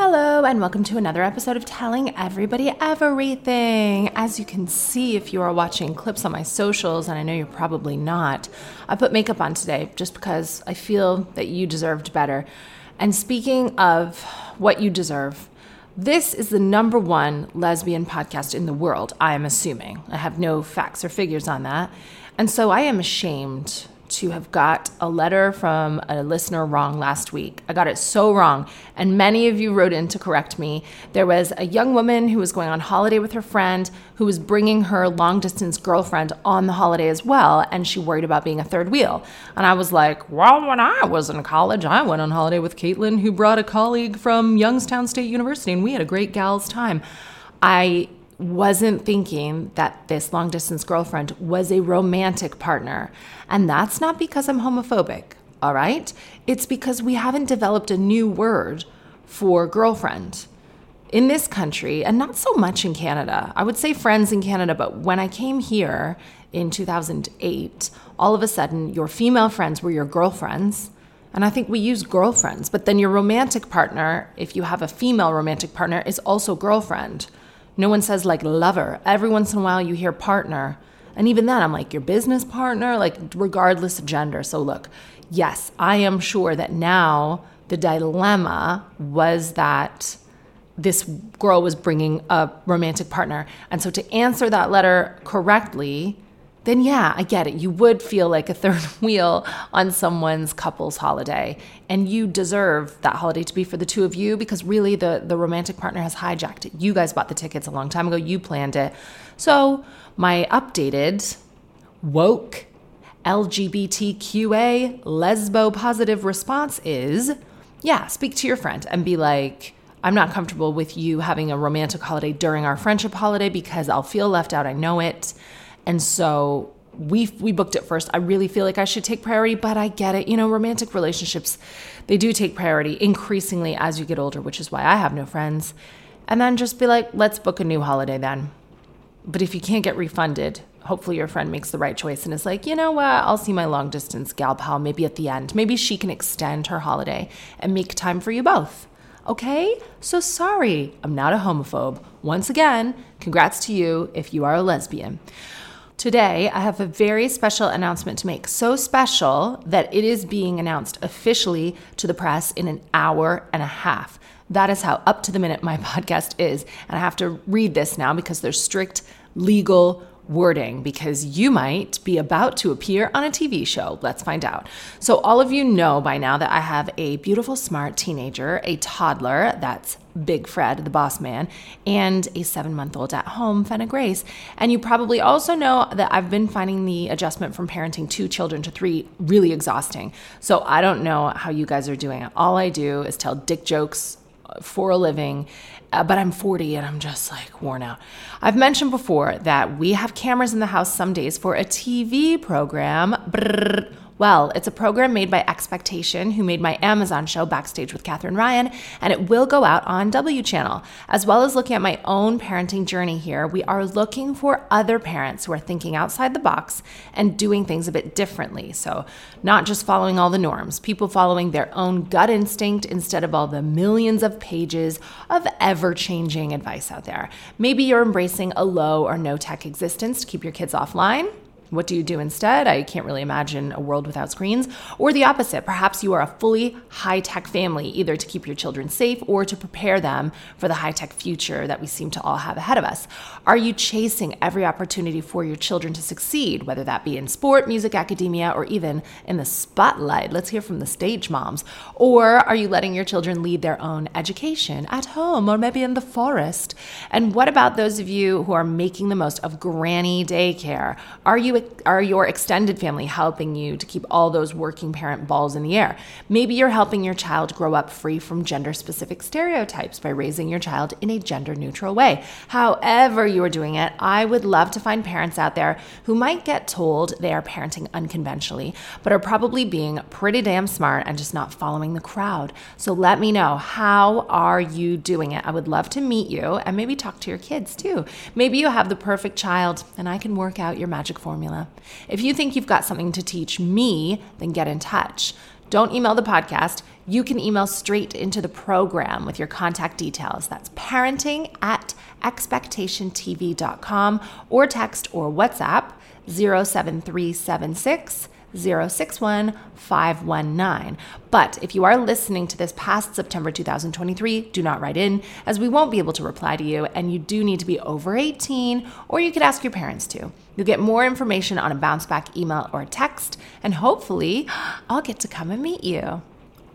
Hello, and welcome to another episode of Telling Everybody Everything. As you can see, if you are watching clips on my socials, and I know you're probably not, I put makeup on today just because I feel that you deserved better. And speaking of what you deserve, this is the number one lesbian podcast in the world, I am assuming. I have no facts or figures on that. And so I am ashamed to have got a letter from a listener wrong last week. I got it so wrong. And many of you wrote in to correct me. There was a young woman who was going on holiday with her friend who was bringing her long distance girlfriend on the holiday as well. And she worried about being a third wheel. And I was like, well, when I was in college, I went on holiday with Caitlin, who brought a colleague from Youngstown State University, and we had a great gal's time. I wasn't thinking that this long distance girlfriend was a romantic partner. And that's not because I'm homophobic, all right? It's because we haven't developed a new word for girlfriend in this country, and not so much in Canada. I would say friends in Canada, but when I came here in 2008, all of a sudden your female friends were your girlfriends. And I think we use girlfriends, but then your romantic partner, if you have a female romantic partner, is also girlfriend. No one says like lover. Every once in a while you hear partner. And even then, I'm like, your business partner, like, regardless of gender. So, look, yes, I am sure that now the dilemma was that this girl was bringing a romantic partner. And so, to answer that letter correctly, then yeah, I get it. You would feel like a third wheel on someone's couple's holiday. And you deserve that holiday to be for the two of you because really the, the romantic partner has hijacked it. You guys bought the tickets a long time ago, you planned it. So, my updated woke LGBTQA lesbo positive response is yeah, speak to your friend and be like, I'm not comfortable with you having a romantic holiday during our friendship holiday because I'll feel left out. I know it. And so we we booked it first. I really feel like I should take priority, but I get it. You know, romantic relationships they do take priority increasingly as you get older, which is why I have no friends. And then just be like, let's book a new holiday then. But if you can't get refunded, hopefully your friend makes the right choice and is like, you know what, I'll see my long distance gal pal maybe at the end. Maybe she can extend her holiday and make time for you both. Okay? So sorry, I'm not a homophobe. Once again, congrats to you if you are a lesbian. Today, I have a very special announcement to make. So special that it is being announced officially to the press in an hour and a half. That is how up to the minute my podcast is. And I have to read this now because there's strict legal wording because you might be about to appear on a TV show. Let's find out. So, all of you know by now that I have a beautiful, smart teenager, a toddler that's Big Fred, the boss man, and a seven month old at home, Fenna Grace. And you probably also know that I've been finding the adjustment from parenting two children to three really exhausting. So, I don't know how you guys are doing it. All I do is tell dick jokes for a living uh, but I'm 40 and I'm just like worn out. I've mentioned before that we have cameras in the house some days for a TV program. Brrr, well, it's a program made by Expectation, who made my Amazon show Backstage with Katherine Ryan, and it will go out on W Channel. As well as looking at my own parenting journey here, we are looking for other parents who are thinking outside the box and doing things a bit differently. So, not just following all the norms, people following their own gut instinct instead of all the millions of pages of ever changing advice out there. Maybe you're embracing a low or no tech existence to keep your kids offline. What do you do instead? I can't really imagine a world without screens. Or the opposite, perhaps you are a fully high tech family, either to keep your children safe or to prepare them for the high tech future that we seem to all have ahead of us. Are you chasing every opportunity for your children to succeed, whether that be in sport, music, academia, or even in the spotlight? Let's hear from the stage moms. Or are you letting your children lead their own education at home or maybe in the forest? And what about those of you who are making the most of granny daycare? Are you are your extended family helping you to keep all those working parent balls in the air? Maybe you're helping your child grow up free from gender specific stereotypes by raising your child in a gender neutral way. However, you are doing it, I would love to find parents out there who might get told they are parenting unconventionally, but are probably being pretty damn smart and just not following the crowd. So let me know how are you doing it? I would love to meet you and maybe talk to your kids too. Maybe you have the perfect child and I can work out your magic formula formula. If you think you've got something to teach me, then get in touch. Don't email the podcast. You can email straight into the program with your contact details. That's parenting at expectationtv.com or text or WhatsApp 07376 061 But if you are listening to this past September 2023, do not write in as we won't be able to reply to you and you do need to be over 18 or you could ask your parents to. You'll get more information on a bounce back email or text and hopefully I'll get to come and meet you.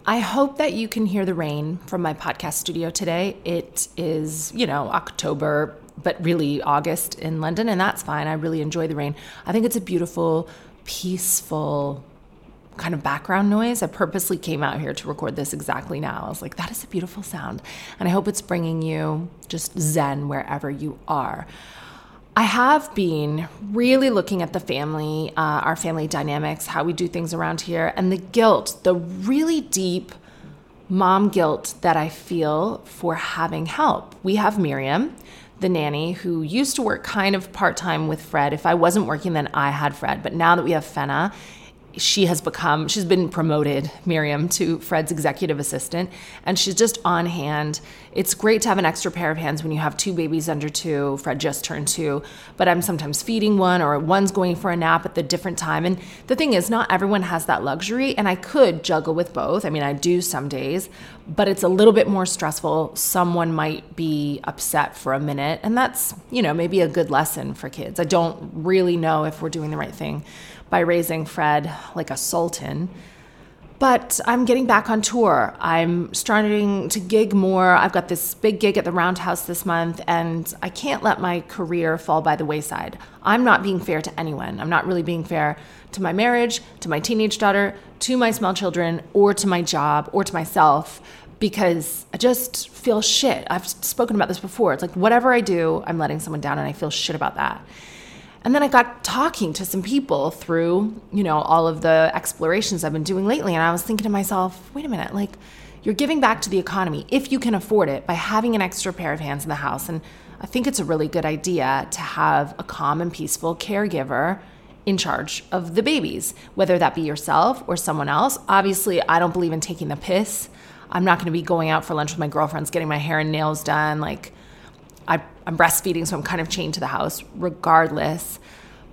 I hope that you can hear the rain from my podcast studio today. It is, you know, October, but really August in London, and that's fine. I really enjoy the rain. I think it's a beautiful, peaceful kind of background noise. I purposely came out here to record this exactly now. I was like, that is a beautiful sound. And I hope it's bringing you just zen wherever you are. I have been really looking at the family, uh, our family dynamics, how we do things around here, and the guilt, the really deep mom guilt that I feel for having help. We have Miriam, the nanny, who used to work kind of part time with Fred. If I wasn't working, then I had Fred. But now that we have Fenna, she has become she's been promoted miriam to fred's executive assistant and she's just on hand. It's great to have an extra pair of hands when you have two babies under two fred just turned two but i'm sometimes feeding one or one's going for a nap at the different time and the thing is not everyone has that luxury and i could juggle with both. I mean i do some days but it's a little bit more stressful. Someone might be upset for a minute and that's you know maybe a good lesson for kids. I don't really know if we're doing the right thing by raising Fred like a sultan. But I'm getting back on tour. I'm starting to gig more. I've got this big gig at the Roundhouse this month, and I can't let my career fall by the wayside. I'm not being fair to anyone. I'm not really being fair to my marriage, to my teenage daughter, to my small children, or to my job, or to myself because I just feel shit. I've spoken about this before. It's like whatever I do, I'm letting someone down, and I feel shit about that. And then I got talking to some people through, you know, all of the explorations I've been doing lately. And I was thinking to myself, wait a minute, like, you're giving back to the economy if you can afford it by having an extra pair of hands in the house. And I think it's a really good idea to have a calm and peaceful caregiver in charge of the babies, whether that be yourself or someone else. Obviously, I don't believe in taking the piss. I'm not going to be going out for lunch with my girlfriends, getting my hair and nails done. Like, I, I'm breastfeeding, so I'm kind of chained to the house regardless.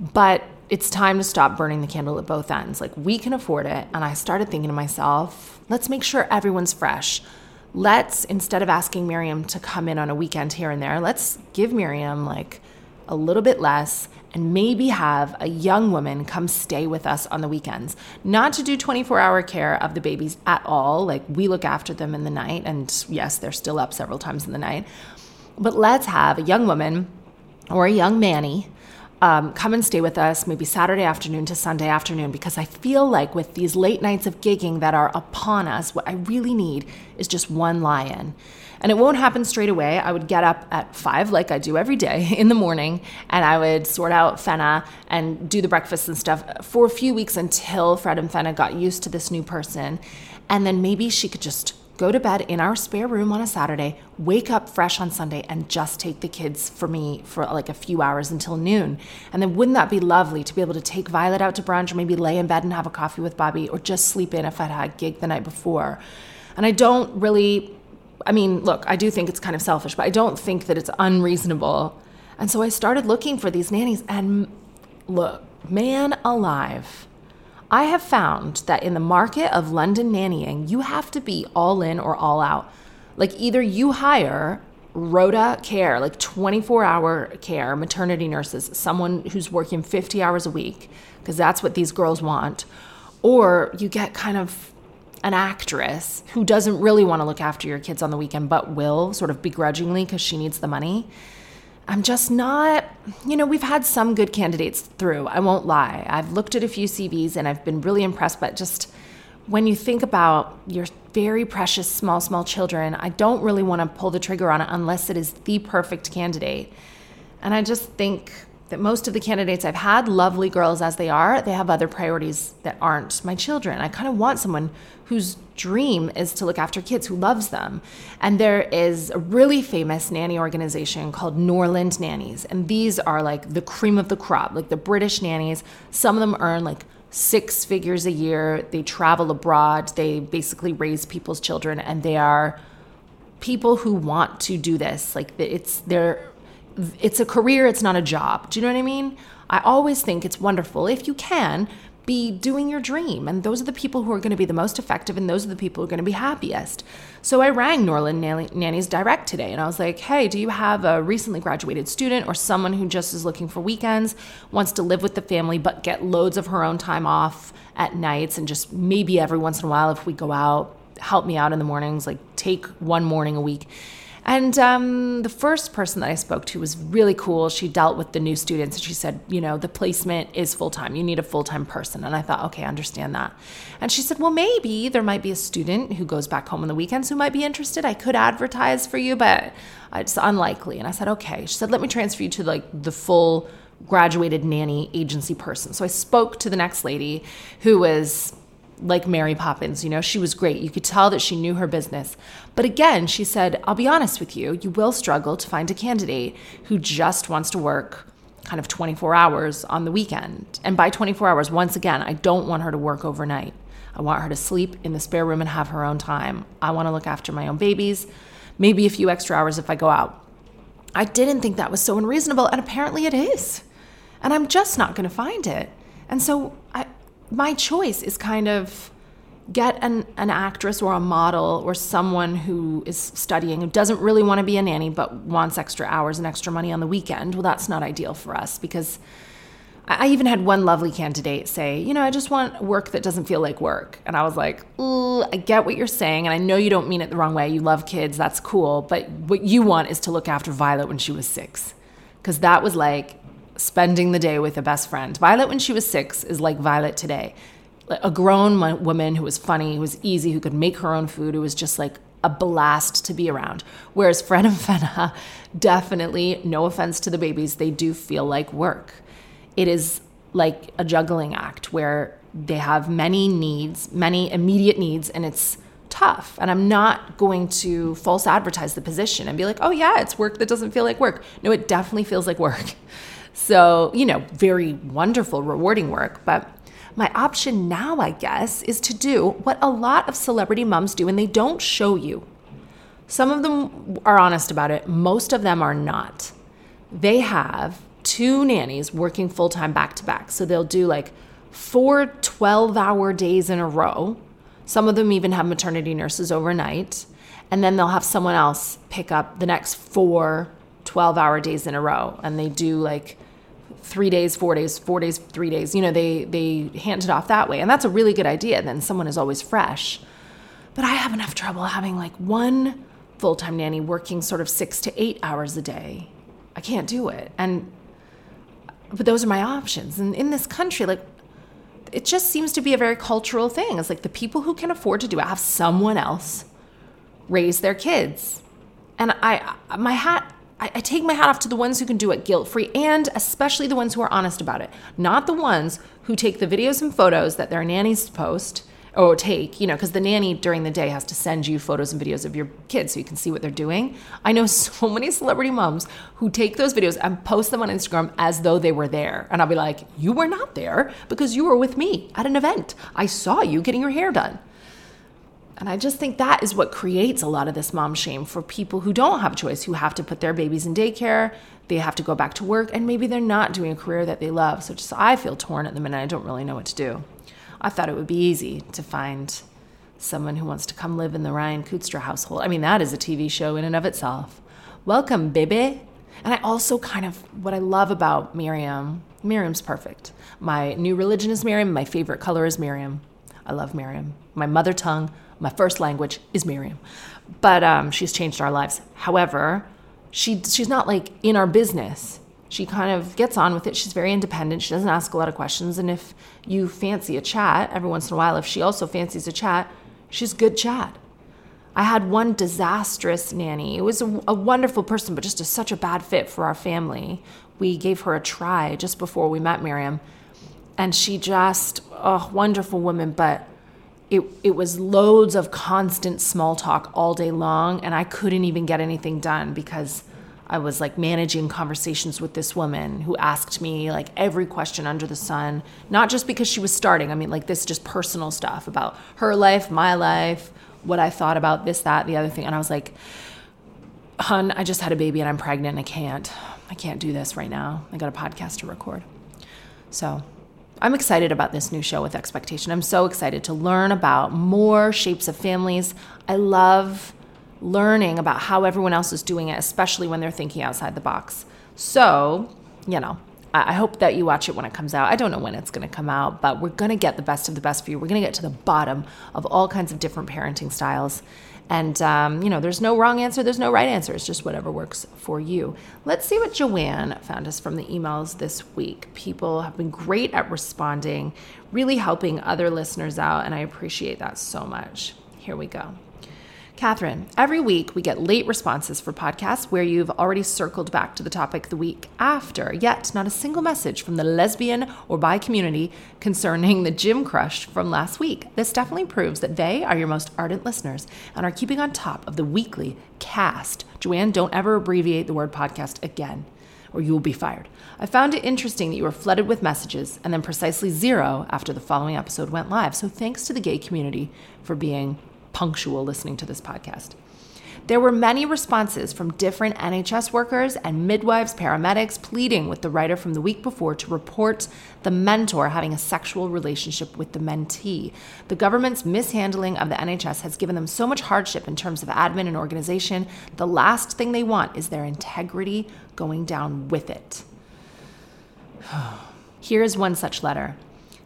But it's time to stop burning the candle at both ends. Like, we can afford it. And I started thinking to myself, let's make sure everyone's fresh. Let's, instead of asking Miriam to come in on a weekend here and there, let's give Miriam like a little bit less and maybe have a young woman come stay with us on the weekends. Not to do 24 hour care of the babies at all. Like, we look after them in the night. And yes, they're still up several times in the night. But let's have a young woman or a young manny um, come and stay with us maybe Saturday afternoon to Sunday afternoon because I feel like with these late nights of gigging that are upon us, what I really need is just one lion. And it won't happen straight away. I would get up at five, like I do every day in the morning, and I would sort out Fenna and do the breakfast and stuff for a few weeks until Fred and Fenna got used to this new person. And then maybe she could just go to bed in our spare room on a Saturday, wake up fresh on Sunday, and just take the kids for me for like a few hours until noon. And then wouldn't that be lovely to be able to take Violet out to brunch or maybe lay in bed and have a coffee with Bobby or just sleep in if I'd had a gig the night before? And I don't really, I mean, look, I do think it's kind of selfish, but I don't think that it's unreasonable. And so I started looking for these nannies and look, man alive I have found that in the market of London nannying, you have to be all in or all out. Like either you hire rota care, like 24 hour care, maternity nurses, someone who's working 50 hours a week, because that's what these girls want, or you get kind of an actress who doesn't really want to look after your kids on the weekend, but will sort of begrudgingly because she needs the money. I'm just not, you know, we've had some good candidates through. I won't lie. I've looked at a few CVs and I've been really impressed, but just when you think about your very precious small, small children, I don't really want to pull the trigger on it unless it is the perfect candidate. And I just think that most of the candidates I've had, lovely girls as they are, they have other priorities that aren't my children. I kind of want someone whose dream is to look after kids, who loves them. And there is a really famous nanny organization called Norland Nannies. And these are like the cream of the crop, like the British nannies. Some of them earn like six figures a year. They travel abroad. They basically raise people's children, and they are people who want to do this. Like it's their, it's a career. It's not a job. Do you know what I mean? I always think it's wonderful if you can be doing your dream. And those are the people who are going to be the most effective, and those are the people who are going to be happiest. So I rang Norland Nannies Direct today, and I was like, hey, do you have a recently graduated student or someone who just is looking for weekends, wants to live with the family, but get loads of her own time off at nights, and just maybe every once in a while, if we go out, help me out in the mornings, like take one morning a week. And um, the first person that I spoke to was really cool. She dealt with the new students and she said, you know, the placement is full time. You need a full time person. And I thought, okay, I understand that. And she said, well, maybe there might be a student who goes back home on the weekends who might be interested. I could advertise for you, but it's unlikely. And I said, okay. She said, let me transfer you to like the full graduated nanny agency person. So I spoke to the next lady who was like Mary Poppins. You know, she was great. You could tell that she knew her business. But again, she said, I'll be honest with you, you will struggle to find a candidate who just wants to work kind of 24 hours on the weekend. And by 24 hours, once again, I don't want her to work overnight. I want her to sleep in the spare room and have her own time. I want to look after my own babies, maybe a few extra hours if I go out. I didn't think that was so unreasonable, and apparently it is. And I'm just not going to find it. And so I, my choice is kind of get an, an actress or a model or someone who is studying who doesn't really want to be a nanny but wants extra hours and extra money on the weekend. Well, that's not ideal for us because I even had one lovely candidate say, you know, I just want work that doesn't feel like work. And I was like, I get what you're saying. And I know you don't mean it the wrong way. You love kids. That's cool. But what you want is to look after Violet when she was six. Because that was like spending the day with a best friend. Violet, when she was six, is like Violet today. A grown woman who was funny, who was easy, who could make her own food, who was just like a blast to be around. Whereas Fred and Fenna, definitely, no offense to the babies, they do feel like work. It is like a juggling act where they have many needs, many immediate needs, and it's tough. And I'm not going to false advertise the position and be like, oh, yeah, it's work that doesn't feel like work. No, it definitely feels like work. So, you know, very wonderful, rewarding work. But my option now, I guess, is to do what a lot of celebrity moms do and they don't show you. Some of them are honest about it, most of them are not. They have two nannies working full time back to back. So they'll do like four 12 hour days in a row. Some of them even have maternity nurses overnight. And then they'll have someone else pick up the next four 12 hour days in a row and they do like three days four days four days three days. You know they they hand it off that way. And that's a really good idea then someone is always fresh. But i have enough trouble having like one full-time nanny working sort of six to eight hours a day. I can't do it. And but those are my options. And in this country like it just seems to be a very cultural thing. It's like the people who can afford to do it have someone else raise their kids. And i my hat I, I take my hat off to the ones who can do it guilt free and especially the ones who are honest about it, not the ones who take the videos and photos that their nannies post or take, you know, because the nanny during the day has to send you photos and videos of your kids so you can see what they're doing. I know so many celebrity moms who take those videos and post them on Instagram as though they were there. And I'll be like, you were not there because you were with me at an event. I saw you getting your hair done. And I just think that is what creates a lot of this mom shame for people who don't have a choice, who have to put their babies in daycare, they have to go back to work, and maybe they're not doing a career that they love. So just I feel torn at the minute. I don't really know what to do. I thought it would be easy to find someone who wants to come live in the Ryan Kootstra household. I mean, that is a TV show in and of itself. Welcome, baby. And I also kind of, what I love about Miriam, Miriam's perfect. My new religion is Miriam. My favorite color is Miriam. I love Miriam. My mother tongue, my first language is Miriam, but um, she's changed our lives. However, she she's not like in our business. She kind of gets on with it. She's very independent. She doesn't ask a lot of questions. And if you fancy a chat every once in a while, if she also fancies a chat, she's good chat. I had one disastrous nanny. It was a, a wonderful person, but just a, such a bad fit for our family. We gave her a try just before we met Miriam. And she just, a wonderful woman, but it, it was loads of constant small talk all day long and i couldn't even get anything done because I was like managing conversations with this woman who asked me like every question under the sun, not just because she was starting. I mean, like this just personal stuff about her life, my life, what I thought about this, that, the other thing. And I was like, hun, I just had a baby and I'm pregnant and I can't, I can't do this right now. I got a podcast to record. So I'm excited about this new show with expectation. I'm so excited to learn about more shapes of families. I love learning about how everyone else is doing it, especially when they're thinking outside the box. So, you know, I hope that you watch it when it comes out. I don't know when it's going to come out, but we're going to get the best of the best for you. We're going to get to the bottom of all kinds of different parenting styles. And, um, you know, there's no wrong answer, there's no right answer. It's just whatever works for you. Let's see what Joanne found us from the emails this week. People have been great at responding, really helping other listeners out, and I appreciate that so much. Here we go. Katherine, every week we get late responses for podcasts where you've already circled back to the topic the week after, yet not a single message from the lesbian or bi community concerning the gym crush from last week. This definitely proves that they are your most ardent listeners and are keeping on top of the weekly cast. Joanne, don't ever abbreviate the word podcast again or you will be fired. I found it interesting that you were flooded with messages and then precisely zero after the following episode went live. So thanks to the gay community for being punctual listening to this podcast. There were many responses from different NHS workers and midwives, paramedics, pleading with the writer from the week before to report the mentor having a sexual relationship with the mentee. The government's mishandling of the NHS has given them so much hardship in terms of admin and organization. The last thing they want is their integrity going down with it. Here is one such letter.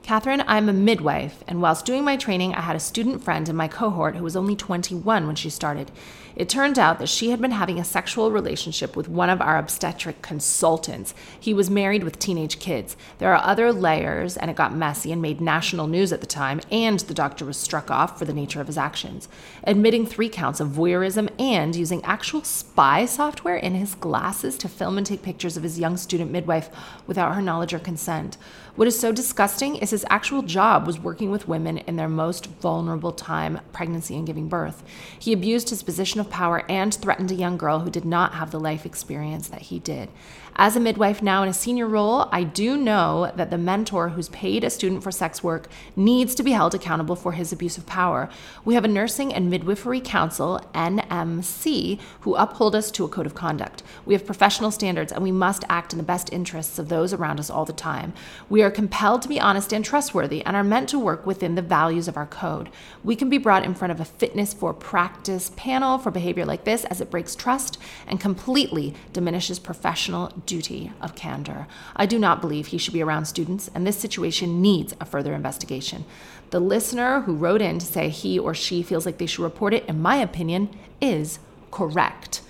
Katherine, I'm a midwife, and whilst doing my training, I had a student friend in my cohort who was only 21 when she started. It turned out that she had been having a sexual relationship with one of our obstetric consultants. He was married with teenage kids. There are other layers, and it got messy and made national news at the time, and the doctor was struck off for the nature of his actions, admitting three counts of voyeurism and using actual spy software in his glasses to film and take pictures of his young student midwife without her knowledge or consent. What is so disgusting is his actual job was working with women in their most vulnerable time, pregnancy and giving birth. He abused his position of power and threatened a young girl who did not have the life experience that he did. As a midwife now in a senior role, I do know that the mentor who's paid a student for sex work needs to be held accountable for his abuse of power. We have a Nursing and Midwifery Council, NMC, who uphold us to a code of conduct. We have professional standards and we must act in the best interests of those around us all the time. We are compelled to be honest and trustworthy and are meant to work within the values of our code. We can be brought in front of a fitness for practice panel for behavior like this as it breaks trust and completely diminishes professional duty of candor. I do not believe he should be around students, and this situation needs a further investigation. The listener who wrote in to say he or she feels like they should report it, in my opinion, is correct.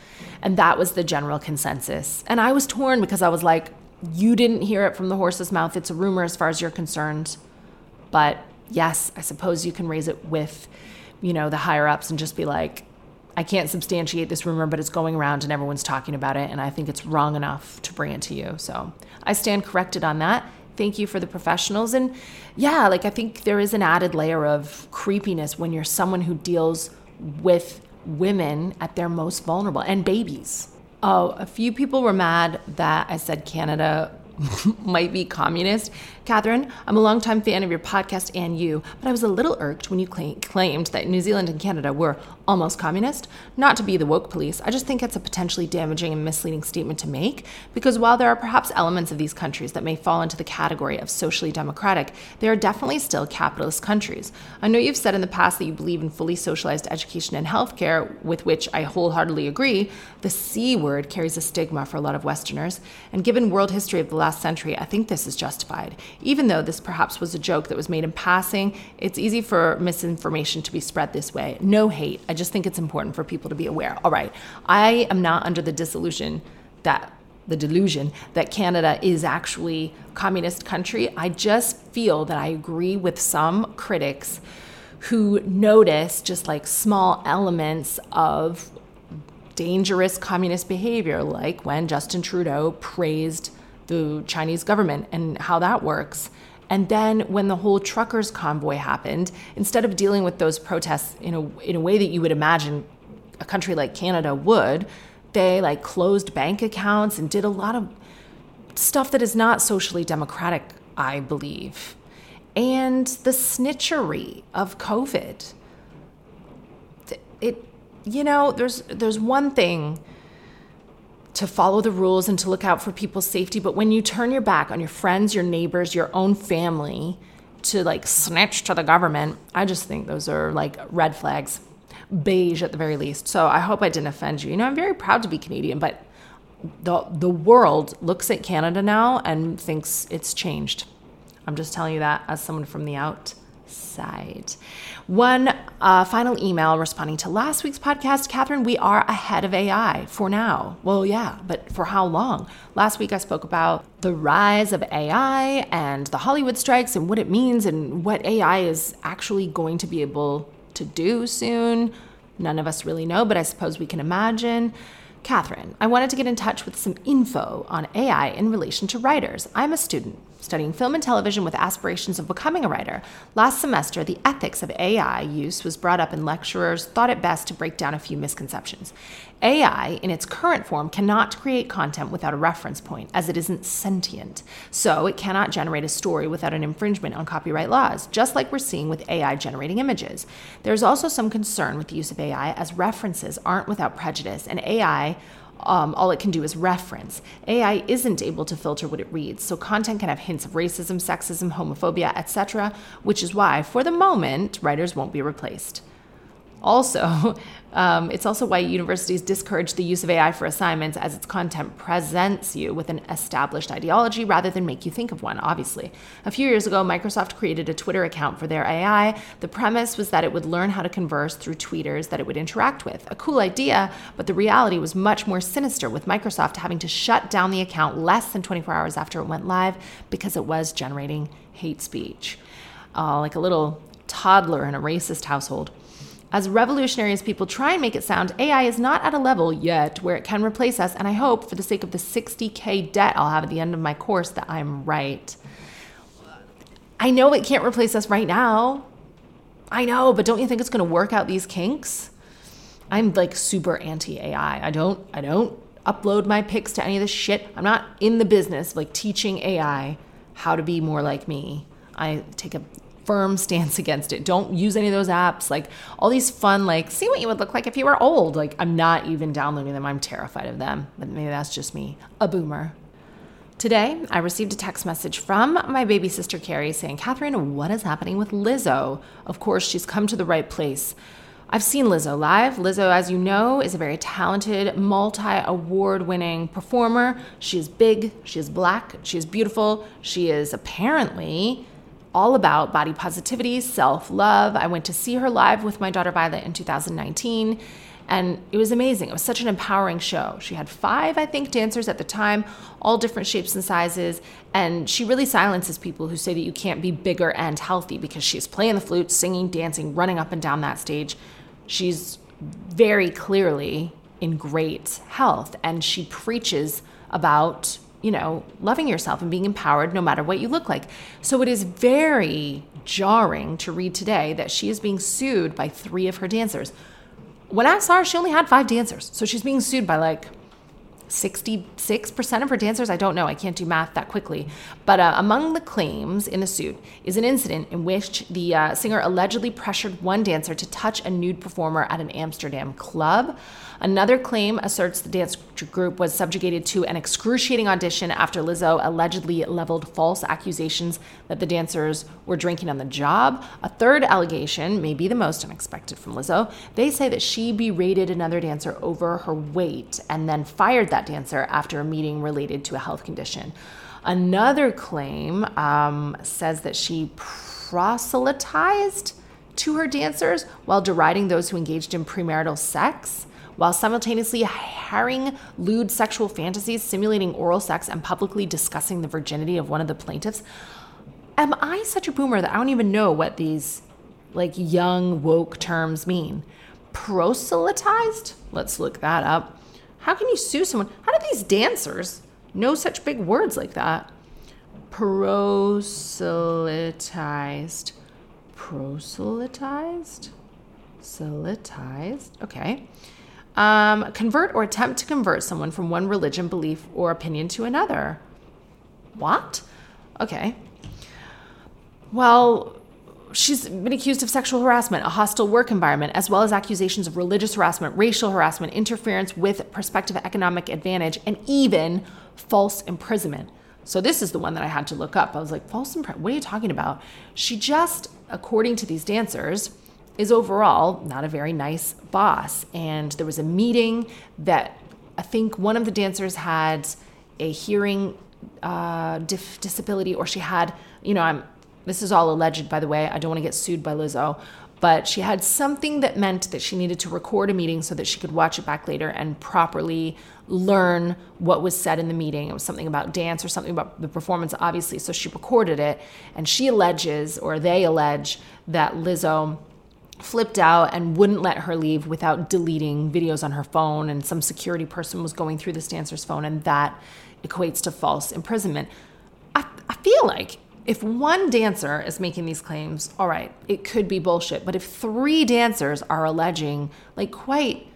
And that was the general consensus. And I was torn because I was like, you didn't hear it from the horse's mouth. It's a rumor as far as you're concerned. But yes, I suppose you can raise it with, you know, the higher ups and just be like, I can't substantiate this rumor, but it's going around and everyone's talking about it. And I think it's wrong enough to bring it to you. So I stand corrected on that. Thank you for the professionals. And yeah, like I think there is an added layer of creepiness when you're someone who deals with women at their most vulnerable and babies. Oh, a few people were mad that I said Canada might be communist. Katherine, I'm a longtime fan of your podcast and you, but I was a little irked when you claim- claimed that New Zealand and Canada were almost communist. Not to be the woke police, I just think it's a potentially damaging and misleading statement to make because while there are perhaps elements of these countries that may fall into the category of socially democratic, they are definitely still capitalist countries. I know you've said in the past that you believe in fully socialized education and healthcare, with which I wholeheartedly agree. The C word carries a stigma for a lot of Westerners, and given world history of the last century, I think this is justified. Even though this perhaps was a joke that was made in passing, it's easy for misinformation to be spread this way. No hate. I just think it's important for people to be aware. All right, I am not under the disillusion that the delusion that Canada is actually communist country. I just feel that I agree with some critics who notice just like small elements of dangerous communist behavior, like when Justin Trudeau praised the Chinese government and how that works. And then when the whole truckers convoy happened, instead of dealing with those protests in a, in a way that you would imagine a country like Canada would, They like closed bank accounts and did a lot of stuff that is not socially democratic, I believe. And the snitchery of COVID. It you know, there's there's one thing to follow the rules and to look out for people's safety, but when you turn your back on your friends, your neighbors, your own family to like snitch to the government, I just think those are like red flags. Beige at the very least. So I hope I didn't offend you. You know, I'm very proud to be Canadian, but the the world looks at Canada now and thinks it's changed. I'm just telling you that as someone from the outside. One uh, final email responding to last week's podcast Katherine, we are ahead of AI for now. Well, yeah, but for how long? Last week I spoke about the rise of AI and the Hollywood strikes and what it means and what AI is actually going to be able to do soon. None of us really know, but I suppose we can imagine. Katherine, I wanted to get in touch with some info on AI in relation to writers. I'm a student studying film and television with aspirations of becoming a writer. Last semester, the ethics of AI use was brought up, and lecturers thought it best to break down a few misconceptions. AI, in its current form, cannot create content without a reference point, as it isn't sentient. So it cannot generate a story without an infringement on copyright laws, just like we're seeing with AI generating images. There's also some concern with the use of AI, as references aren't without prejudice, and AI um, all it can do is reference. AI isn't able to filter what it reads, so content can have hints of racism, sexism, homophobia, etc., which is why, for the moment, writers won't be replaced. Also, um, it's also why universities discourage the use of AI for assignments as its content presents you with an established ideology rather than make you think of one, obviously. A few years ago, Microsoft created a Twitter account for their AI. The premise was that it would learn how to converse through tweeters that it would interact with. A cool idea, but the reality was much more sinister, with Microsoft having to shut down the account less than 24 hours after it went live because it was generating hate speech. Uh, like a little toddler in a racist household. As revolutionary as people try and make it sound, AI is not at a level yet where it can replace us, and I hope, for the sake of the 60K debt I'll have at the end of my course, that I'm right. I know it can't replace us right now. I know, but don't you think it's going to work out these kinks? I'm like super anti AI. I don't I don't upload my pics to any of this shit. I'm not in the business of like teaching AI how to be more like me. I take a firm stance against it. Don't use any of those apps. Like all these fun, like, see what you would look like if you were old. Like, I'm not even downloading them. I'm terrified of them. But maybe that's just me, a boomer. Today, I received a text message from my baby sister Carrie saying, Katherine, what is happening with Lizzo? Of course, she's come to the right place. I've seen Lizzo live. Lizzo, as you know, is a very talented, multi award winning performer. She is big, she is black, she is beautiful, she is apparently all about body positivity, self love. I went to see her live with my daughter Violet in 2019, and it was amazing. It was such an empowering show. She had five, I think, dancers at the time, all different shapes and sizes, and she really silences people who say that you can't be bigger and healthy because she's playing the flute, singing, dancing, running up and down that stage. She's very clearly in great health, and she preaches about you know, loving yourself and being empowered no matter what you look like. So it is very jarring to read today that she is being sued by three of her dancers. When I saw her, she only had five dancers. So she's being sued by like 66% of her dancers. I don't know. I can't do math that quickly. But uh, among the claims in the suit is an incident in which the uh, singer allegedly pressured one dancer to touch a nude performer at an Amsterdam club. Another claim asserts the dance group was subjugated to an excruciating audition after Lizzo allegedly leveled false accusations that the dancers were drinking on the job. A third allegation, maybe the most unexpected from Lizzo, they say that she berated another dancer over her weight and then fired that dancer after a meeting related to a health condition. Another claim um, says that she proselytized to her dancers while deriding those who engaged in premarital sex while simultaneously harrying lewd sexual fantasies, simulating oral sex, and publicly discussing the virginity of one of the plaintiffs. Am I such a boomer that I don't even know what these like young woke terms mean? Proselytized? Let's look that up. How can you sue someone? How do these dancers know such big words like that? Proselytized. Proselytized? Proselytized. Okay. Um, convert or attempt to convert someone from one religion, belief, or opinion to another. What? Okay. Well, she's been accused of sexual harassment, a hostile work environment, as well as accusations of religious harassment, racial harassment, interference with prospective economic advantage, and even false imprisonment. So this is the one that I had to look up. I was like, false imprisonment? What are you talking about? She just, according to these dancers, is overall not a very nice boss. And there was a meeting that I think one of the dancers had a hearing uh, dif- disability, or she had, you know, I'm this is all alleged, by the way. I don't want to get sued by Lizzo. But she had something that meant that she needed to record a meeting so that she could watch it back later and properly learn what was said in the meeting. It was something about dance or something about the performance, obviously. So she recorded it. And she alleges, or they allege, that Lizzo flipped out and wouldn't let her leave without deleting videos on her phone. And some security person was going through this dancer's phone, and that equates to false imprisonment. I, I feel like if one dancer is making these claims, all right, it could be bullshit. But if three dancers are alleging like quite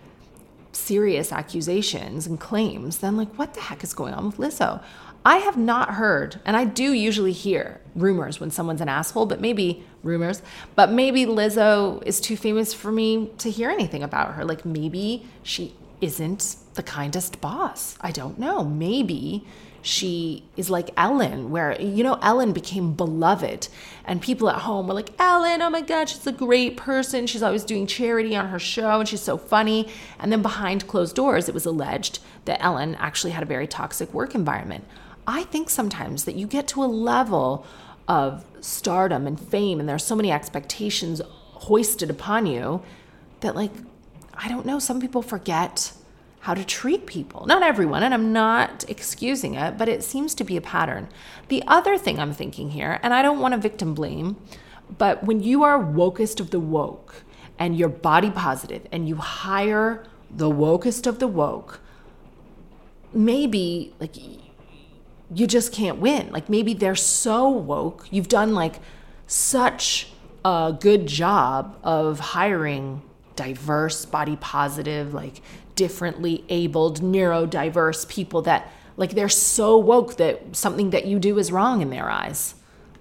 serious accusations and claims, then like what the heck is going on with Lizzo? I have not heard, and I do usually hear rumors when someone's an asshole, but maybe rumors, but maybe Lizzo is too famous for me to hear anything about her. Like maybe she isn't the kindest boss. I don't know. Maybe she is like Ellen, where, you know, Ellen became beloved. And people at home were like, Ellen, oh my God, she's a great person. She's always doing charity on her show and she's so funny. And then behind closed doors, it was alleged that Ellen actually had a very toxic work environment. I think sometimes that you get to a level of stardom and fame, and there are so many expectations hoisted upon you that, like, I don't know, some people forget how to treat people. Not everyone, and I'm not excusing it, but it seems to be a pattern. The other thing I'm thinking here, and I don't want to victim blame, but when you are wokest of the woke and you're body positive and you hire the wokest of the woke, maybe like you just can't win. Like maybe they're so woke, you've done like such a good job of hiring diverse, body positive, like differently abled, neurodiverse people that like they're so woke that something that you do is wrong in their eyes.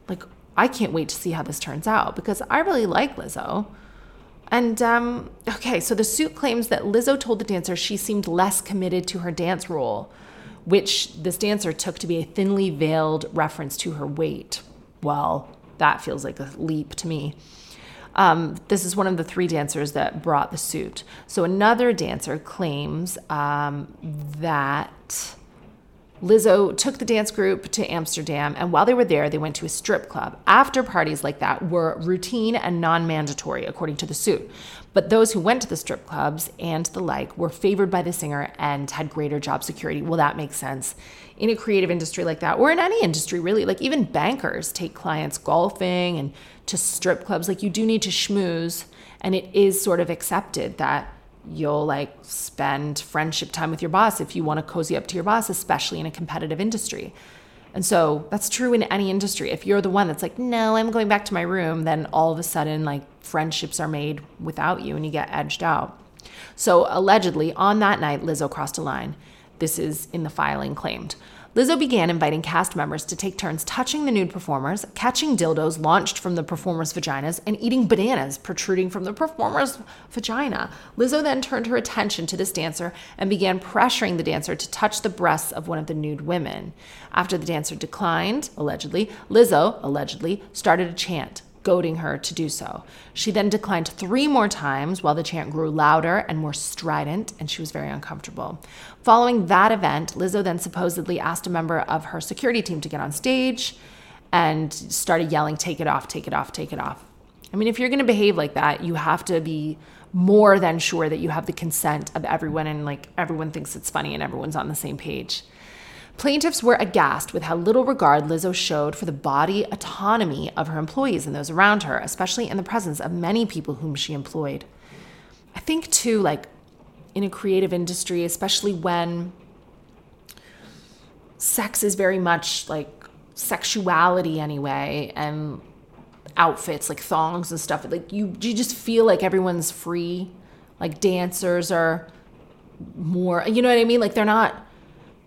Like I can't wait to see how this turns out because I really like Lizzo. And um, okay, so the suit claims that Lizzo told the dancer she seemed less committed to her dance role, which this dancer took to be a thinly veiled reference to her weight. Well, that feels like a leap to me. Um, this is one of the three dancers that brought the suit. So another dancer claims um, that Lizzo took the dance group to Amsterdam, and while they were there, they went to a strip club. After parties like that were routine and non mandatory, according to the suit. But those who went to the strip clubs and the like were favored by the singer and had greater job security. Well, that makes sense. In a creative industry like that, or in any industry really, like even bankers take clients golfing and to strip clubs. Like you do need to schmooze, and it is sort of accepted that you'll like spend friendship time with your boss if you want to cozy up to your boss, especially in a competitive industry. And so that's true in any industry. If you're the one that's like, no, I'm going back to my room, then all of a sudden, like friendships are made without you and you get edged out. So allegedly, on that night, Lizzo crossed a line. This is in the filing claimed. Lizzo began inviting cast members to take turns touching the nude performers, catching dildos launched from the performers' vaginas, and eating bananas protruding from the performer's vagina. Lizzo then turned her attention to this dancer and began pressuring the dancer to touch the breasts of one of the nude women. After the dancer declined, allegedly, Lizzo, allegedly, started a chant goading her to do so. She then declined three more times while the chant grew louder and more strident, and she was very uncomfortable. Following that event, Lizzo then supposedly asked a member of her security team to get on stage and started yelling, Take it off, take it off, take it off. I mean, if you're going to behave like that, you have to be more than sure that you have the consent of everyone and like everyone thinks it's funny and everyone's on the same page. Plaintiffs were aghast with how little regard Lizzo showed for the body autonomy of her employees and those around her, especially in the presence of many people whom she employed. I think, too, like in a creative industry, especially when sex is very much like sexuality anyway, and outfits like thongs and stuff, like you, you just feel like everyone's free. Like dancers are more, you know what I mean? Like they're not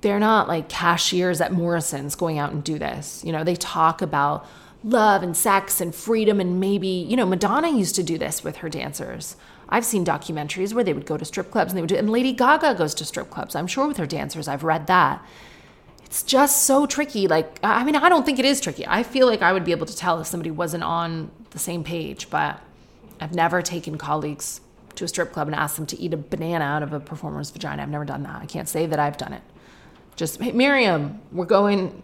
they're not like cashiers at Morrisons going out and do this. You know, they talk about love and sex and freedom and maybe, you know, Madonna used to do this with her dancers. I've seen documentaries where they would go to strip clubs and they would do and Lady Gaga goes to strip clubs. I'm sure with her dancers. I've read that. It's just so tricky. Like I mean, I don't think it is tricky. I feel like I would be able to tell if somebody wasn't on the same page, but I've never taken colleagues to a strip club and asked them to eat a banana out of a performer's vagina. I've never done that. I can't say that I've done it. Just, hey, Miriam, we're going,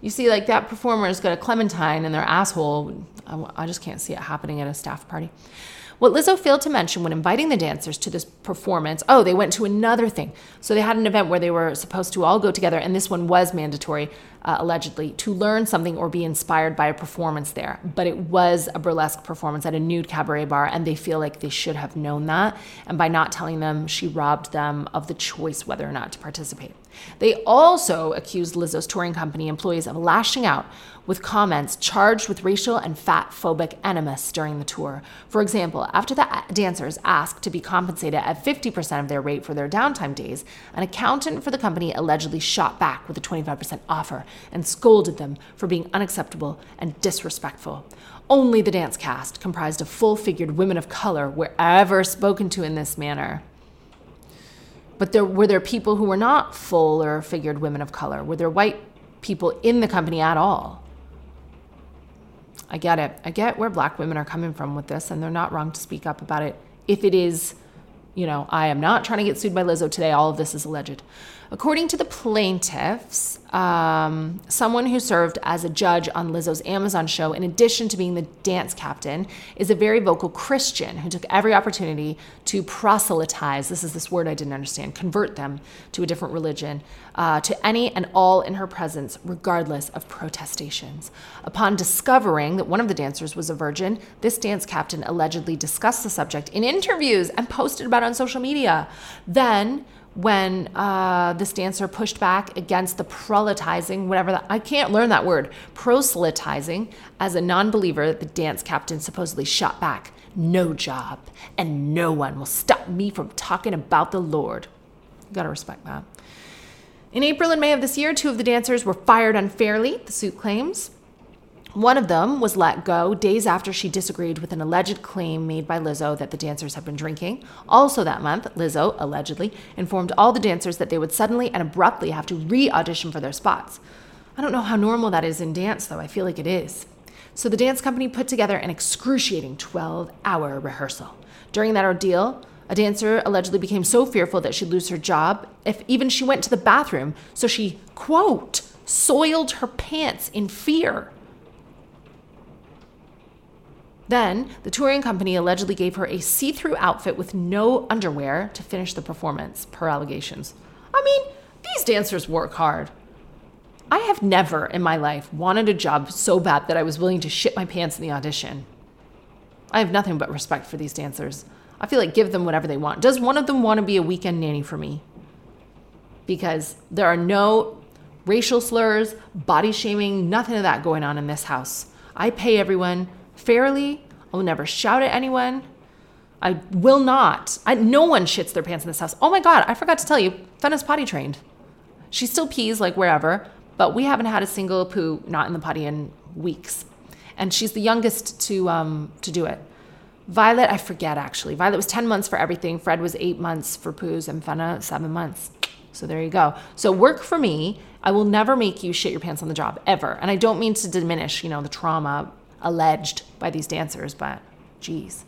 you see, like that performer's got a clementine in their asshole. I, I just can't see it happening at a staff party. What Lizzo failed to mention when inviting the dancers to this performance, oh, they went to another thing. So they had an event where they were supposed to all go together, and this one was mandatory, uh, allegedly, to learn something or be inspired by a performance there. But it was a burlesque performance at a nude cabaret bar, and they feel like they should have known that. And by not telling them, she robbed them of the choice whether or not to participate. They also accused Lizzo's touring company employees of lashing out with comments charged with racial and fat phobic animus during the tour. For example, after the dancers asked to be compensated at 50% of their rate for their downtime days, an accountant for the company allegedly shot back with a 25% offer and scolded them for being unacceptable and disrespectful. Only the dance cast, comprised of full figured women of color, were ever spoken to in this manner. But there were there people who were not full or figured women of color? Were there white people in the company at all? I get it. I get where black women are coming from with this, and they're not wrong to speak up about it if it is, you know, I am not trying to get sued by Lizzo today. All of this is alleged. According to the plaintiffs, um, someone who served as a judge on Lizzo's Amazon show, in addition to being the dance captain, is a very vocal Christian who took every opportunity to proselytize this is this word I didn't understand convert them to a different religion, uh, to any and all in her presence, regardless of protestations. Upon discovering that one of the dancers was a virgin, this dance captain allegedly discussed the subject in interviews and posted about it on social media. Then, when uh, this dancer pushed back against the proselytizing, whatever that, I can't learn that word, proselytizing, as a non believer, the dance captain supposedly shot back, No job, and no one will stop me from talking about the Lord. You gotta respect that. In April and May of this year, two of the dancers were fired unfairly, the suit claims. One of them was let go days after she disagreed with an alleged claim made by Lizzo that the dancers had been drinking. Also that month, Lizzo allegedly informed all the dancers that they would suddenly and abruptly have to re audition for their spots. I don't know how normal that is in dance, though. I feel like it is. So the dance company put together an excruciating 12 hour rehearsal. During that ordeal, a dancer allegedly became so fearful that she'd lose her job if even she went to the bathroom, so she, quote, soiled her pants in fear. Then, the touring company allegedly gave her a see through outfit with no underwear to finish the performance, per allegations. I mean, these dancers work hard. I have never in my life wanted a job so bad that I was willing to shit my pants in the audition. I have nothing but respect for these dancers. I feel like give them whatever they want. Does one of them want to be a weekend nanny for me? Because there are no racial slurs, body shaming, nothing of that going on in this house. I pay everyone fairly. I will never shout at anyone. I will not. I, no one shits their pants in this house. Oh my God, I forgot to tell you, Fenna's potty trained. She still pees like wherever, but we haven't had a single poo not in the potty in weeks. And she's the youngest to um, to do it. Violet, I forget actually. Violet was 10 months for everything. Fred was eight months for poos, and Fenna, seven months. So there you go. So work for me. I will never make you shit your pants on the job, ever. And I don't mean to diminish, you know, the trauma alleged by these dancers, but geez.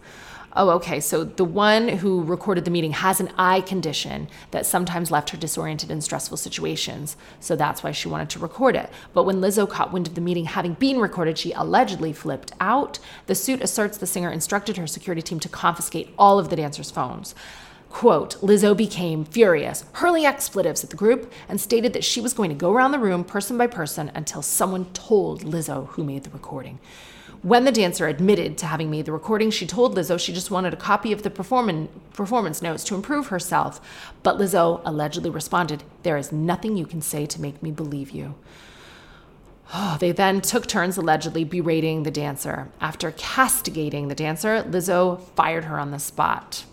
Oh, okay. So the one who recorded the meeting has an eye condition that sometimes left her disoriented in stressful situations. So that's why she wanted to record it. But when Lizzo caught wind of the meeting having been recorded, she allegedly flipped out. The suit asserts the singer instructed her security team to confiscate all of the dancers' phones. Quote, Lizzo became furious, hurling expletives at the group, and stated that she was going to go around the room person by person until someone told Lizzo who made the recording. When the dancer admitted to having made the recording, she told Lizzo she just wanted a copy of the performance notes to improve herself. But Lizzo allegedly responded, There is nothing you can say to make me believe you. Oh, they then took turns allegedly berating the dancer. After castigating the dancer, Lizzo fired her on the spot.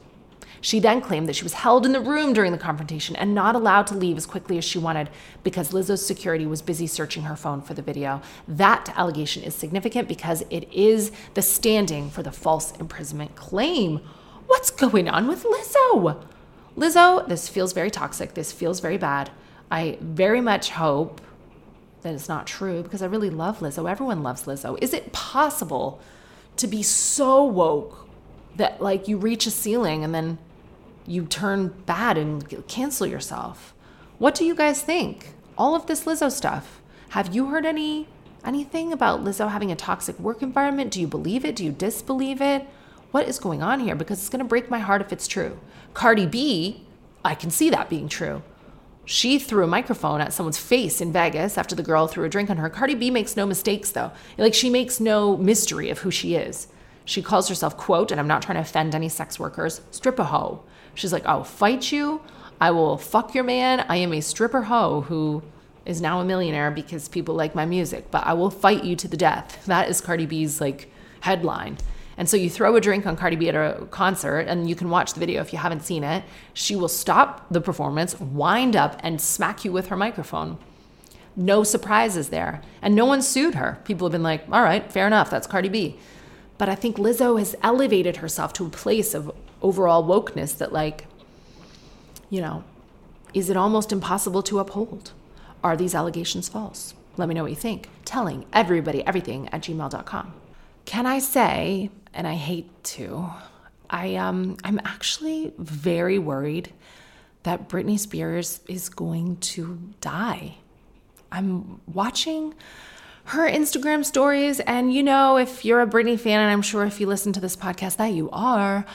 She then claimed that she was held in the room during the confrontation and not allowed to leave as quickly as she wanted because Lizzo's security was busy searching her phone for the video. That allegation is significant because it is the standing for the false imprisonment claim. What's going on with Lizzo? Lizzo, this feels very toxic. This feels very bad. I very much hope that it's not true because I really love Lizzo. Everyone loves Lizzo. Is it possible to be so woke that like you reach a ceiling and then you turn bad and cancel yourself. What do you guys think? All of this Lizzo stuff. Have you heard any anything about Lizzo having a toxic work environment? Do you believe it? Do you disbelieve it? What is going on here? Because it's going to break my heart if it's true. Cardi B, I can see that being true. She threw a microphone at someone's face in Vegas after the girl threw a drink on her. Cardi B makes no mistakes though. Like she makes no mystery of who she is. She calls herself, quote, and I'm not trying to offend any sex workers, strip a hoe. She's like, I'll fight you. I will fuck your man. I am a stripper hoe who is now a millionaire because people like my music, but I will fight you to the death. That is Cardi B's like headline. And so you throw a drink on Cardi B at a concert, and you can watch the video if you haven't seen it. She will stop the performance, wind up, and smack you with her microphone. No surprises there. And no one sued her. People have been like, all right, fair enough, that's Cardi B. But I think Lizzo has elevated herself to a place of overall wokeness that, like, you know, is it almost impossible to uphold? Are these allegations false? Let me know what you think. Telling everybody everything at gmail.com. Can I say, and I hate to, I um I'm actually very worried that Britney Spears is going to die. I'm watching her Instagram stories. And you know, if you're a Britney fan, and I'm sure if you listen to this podcast that you are,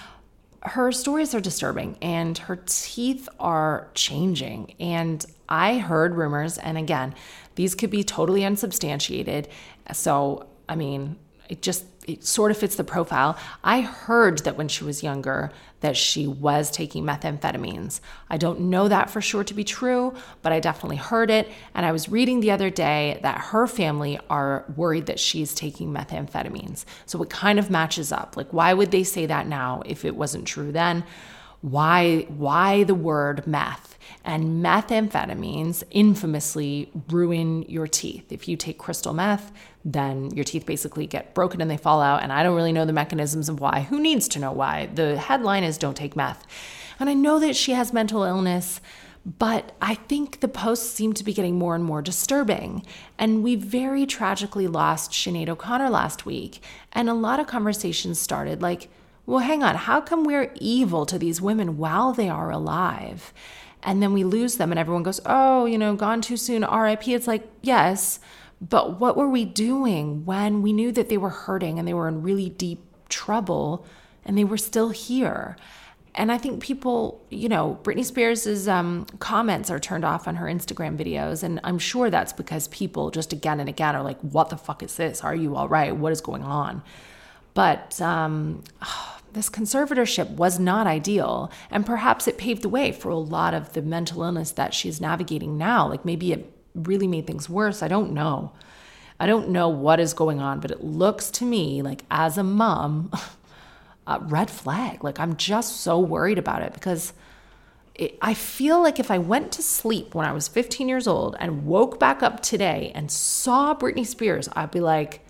her stories are disturbing and her teeth are changing. And I heard rumors, and again, these could be totally unsubstantiated. So, I mean, it just it sort of fits the profile. I heard that when she was younger that she was taking methamphetamines. I don't know that for sure to be true, but I definitely heard it and I was reading the other day that her family are worried that she's taking methamphetamines. So it kind of matches up. Like why would they say that now if it wasn't true then? Why why the word meth? And methamphetamines infamously ruin your teeth. If you take crystal meth, then your teeth basically get broken and they fall out. And I don't really know the mechanisms of why. Who needs to know why? The headline is Don't Take Meth. And I know that she has mental illness. But I think the posts seem to be getting more and more disturbing. And we very tragically lost Sinead O'Connor last week. And a lot of conversations started like, well, hang on, how come we're evil to these women while they are alive? And then we lose them, and everyone goes, oh, you know, gone too soon, RIP. It's like, yes, but what were we doing when we knew that they were hurting and they were in really deep trouble and they were still here? And I think people, you know, Britney Spears' um, comments are turned off on her Instagram videos. And I'm sure that's because people just again and again are like, what the fuck is this? Are you all right? What is going on? But um, this conservatorship was not ideal. And perhaps it paved the way for a lot of the mental illness that she's navigating now. Like maybe it really made things worse. I don't know. I don't know what is going on, but it looks to me like as a mom, a red flag. Like I'm just so worried about it because it, I feel like if I went to sleep when I was 15 years old and woke back up today and saw Britney Spears, I'd be like,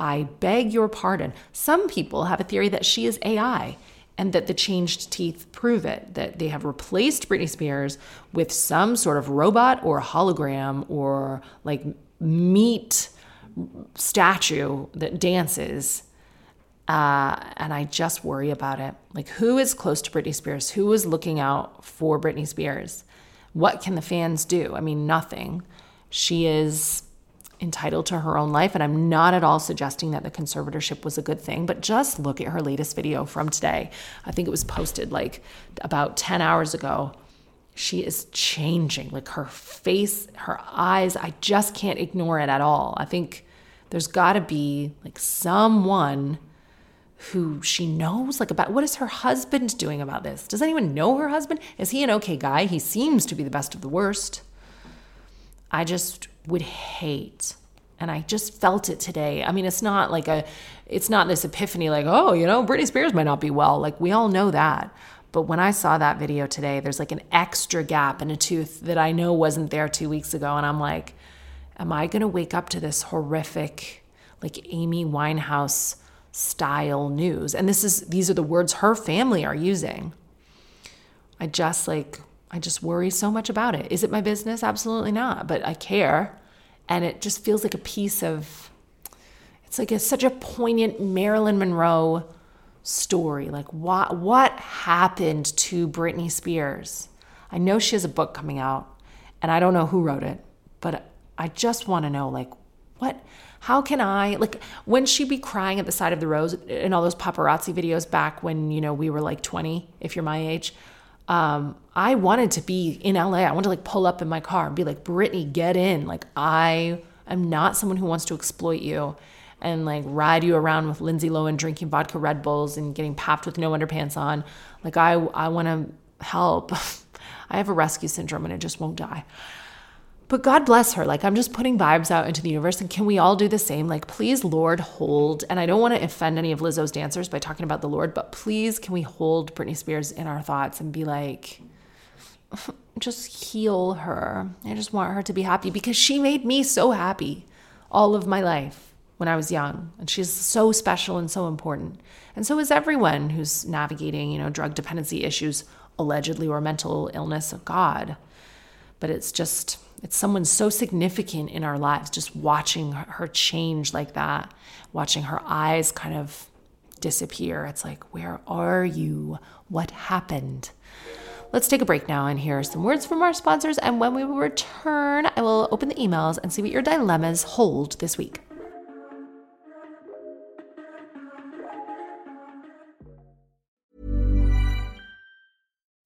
I beg your pardon. Some people have a theory that she is AI and that the changed teeth prove it, that they have replaced Britney Spears with some sort of robot or hologram or like meat statue that dances. Uh, and I just worry about it. Like, who is close to Britney Spears? Who is looking out for Britney Spears? What can the fans do? I mean, nothing. She is entitled to her own life. And I'm not at all suggesting that the conservatorship was a good thing, but just look at her latest video from today. I think it was posted like about 10 hours ago. She is changing, like her face, her eyes. I just can't ignore it at all. I think there's got to be like someone who she knows like about what is her husband doing about this does anyone know her husband is he an okay guy he seems to be the best of the worst i just would hate and I just felt it today. I mean, it's not like a, it's not this epiphany like, oh, you know, Britney Spears might not be well. Like we all know that, But when I saw that video today, there's like an extra gap in a tooth that I know wasn't there two weeks ago. And I'm like, am I going to wake up to this horrific, like Amy Winehouse style news? And this is, these are the words her family are using. I just like, I just worry so much about it. Is it my business? Absolutely not. But I care. And it just feels like a piece of, it's like a, such a poignant Marilyn Monroe story. Like, what, what happened to Britney Spears? I know she has a book coming out, and I don't know who wrote it, but I just want to know, like, what, how can I, like, when she be crying at the side of the road in all those paparazzi videos back when, you know, we were like 20, if you're my age, um, I wanted to be in LA. I wanted to like pull up in my car and be like, Britney, get in. Like, I am not someone who wants to exploit you and like ride you around with Lindsay Lohan drinking vodka Red Bulls and getting papped with no underpants on. Like I I want to help. I have a rescue syndrome and it just won't die. But God bless her. Like I'm just putting vibes out into the universe and can we all do the same? Like please Lord hold and I don't want to offend any of Lizzo's dancers by talking about the Lord, but please can we hold Britney Spears in our thoughts and be like just heal her. I just want her to be happy because she made me so happy all of my life when I was young. And she's so special and so important. And so is everyone who's navigating, you know, drug dependency issues, allegedly, or mental illness of God. But it's just, it's someone so significant in our lives, just watching her change like that, watching her eyes kind of disappear. It's like, where are you? What happened? Let's take a break now and hear some words from our sponsors. And when we return, I will open the emails and see what your dilemmas hold this week.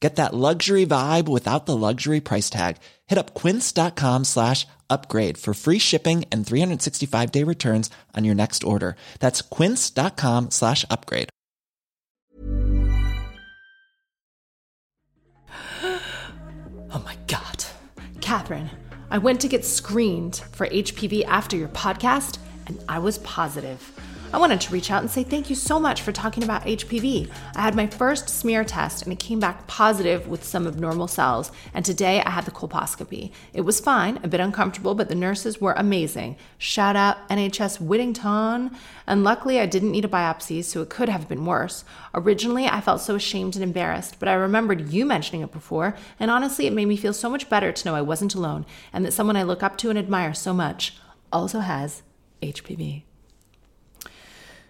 Get that luxury vibe without the luxury price tag. Hit up quince.com slash upgrade for free shipping and 365 day returns on your next order. That's quince.com slash upgrade. Oh my God. Katherine, I went to get screened for HPV after your podcast and I was positive. I wanted to reach out and say thank you so much for talking about HPV. I had my first smear test and it came back positive with some abnormal cells, and today I had the colposcopy. It was fine, a bit uncomfortable, but the nurses were amazing. Shout out NHS Whittington. And luckily, I didn't need a biopsy, so it could have been worse. Originally, I felt so ashamed and embarrassed, but I remembered you mentioning it before, and honestly, it made me feel so much better to know I wasn't alone and that someone I look up to and admire so much also has HPV.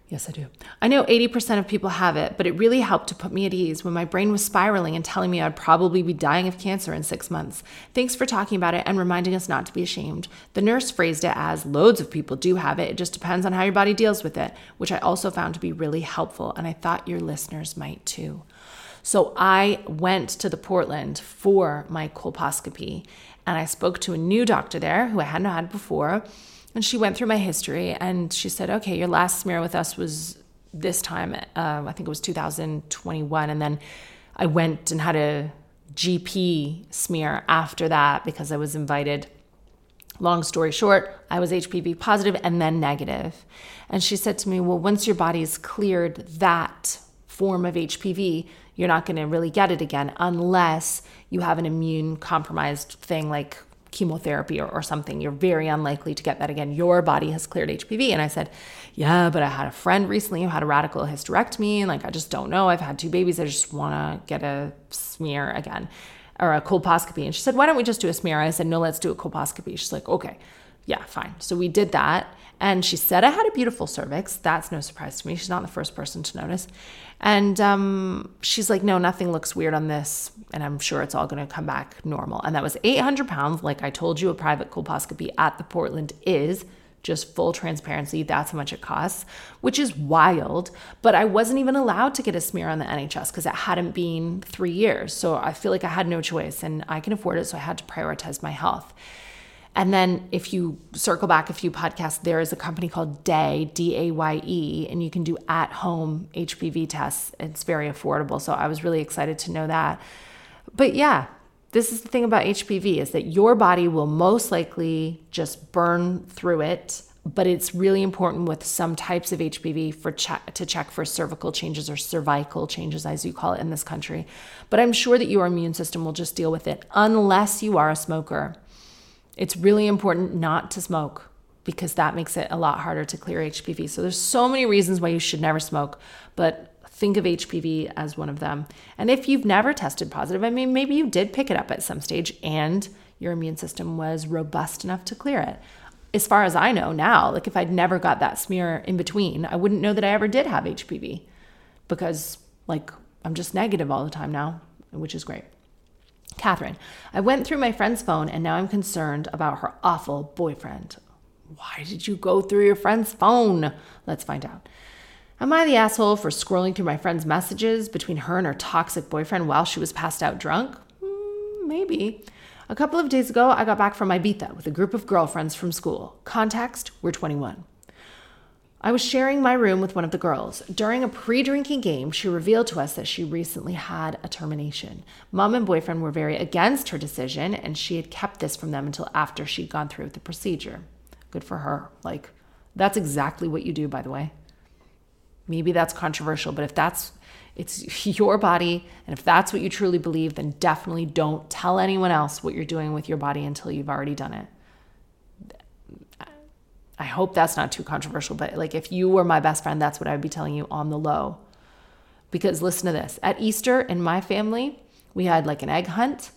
Yes, I do. I know 80% of people have it, but it really helped to put me at ease when my brain was spiraling and telling me I'd probably be dying of cancer in six months. Thanks for talking about it and reminding us not to be ashamed. The nurse phrased it as loads of people do have it, it just depends on how your body deals with it, which I also found to be really helpful, and I thought your listeners might too. So I went to the Portland for my colposcopy, and I spoke to a new doctor there who I hadn't had before and she went through my history and she said, okay, your last smear with us was this time, uh, I think it was 2021. And then I went and had a GP smear after that because I was invited. Long story short, I was HPV positive and then negative. And she said to me, Well, once your body's cleared that form of HPV, you're not going to really get it again unless you have an immune compromised thing like chemotherapy or, or something, you're very unlikely to get that again. Your body has cleared HPV. And I said, Yeah, but I had a friend recently who had a radical hysterectomy. And like, I just don't know. I've had two babies. I just want to get a smear again or a colposcopy. And she said, Why don't we just do a smear? I said, No, let's do a colposcopy. She's like, Okay, yeah, fine. So we did that. And she said I had a beautiful cervix. That's no surprise to me. She's not the first person to notice. And um, she's like, no, nothing looks weird on this. And I'm sure it's all going to come back normal. And that was 800 pounds. Like I told you, a private colposcopy at the Portland is just full transparency. That's how much it costs, which is wild. But I wasn't even allowed to get a smear on the NHS because it hadn't been three years. So I feel like I had no choice and I can afford it. So I had to prioritize my health. And then if you circle back a few podcasts, there is a company called Daye, D A Y E, and you can do at home HPV tests. It's very affordable. So I was really excited to know that. But yeah, this is the thing about HPV is that your body will most likely just burn through it but it's really important with some types of HPV for check, to check for cervical changes or cervical changes, as you call it in this country. But I'm sure that your immune system will just deal with it unless you are a smoker. It's really important not to smoke because that makes it a lot harder to clear HPV. So there's so many reasons why you should never smoke, but think of HPV as one of them. And if you've never tested positive, I mean maybe you did pick it up at some stage and your immune system was robust enough to clear it as far as I know now, like if I'd never got that smear in between, I wouldn't know that I ever did have HPV because like I'm just negative all the time now, which is great. Katherine, I went through my friend's phone and now I'm concerned about her awful boyfriend. Why did you go through your friend's phone? Let's find out. Am I the asshole for scrolling through my friend's messages between her and her toxic boyfriend while she was passed out drunk? Mm, maybe. A couple of days ago, I got back from Ibiza with a group of girlfriends from school. Context, we're 21. I was sharing my room with one of the girls. During a pre drinking game, she revealed to us that she recently had a termination. Mom and boyfriend were very against her decision, and she had kept this from them until after she'd gone through with the procedure. Good for her. Like, that's exactly what you do, by the way. Maybe that's controversial, but if that's it's your body. And if that's what you truly believe, then definitely don't tell anyone else what you're doing with your body until you've already done it. I hope that's not too controversial, but like if you were my best friend, that's what I would be telling you on the low. Because listen to this at Easter in my family, we had like an egg hunt,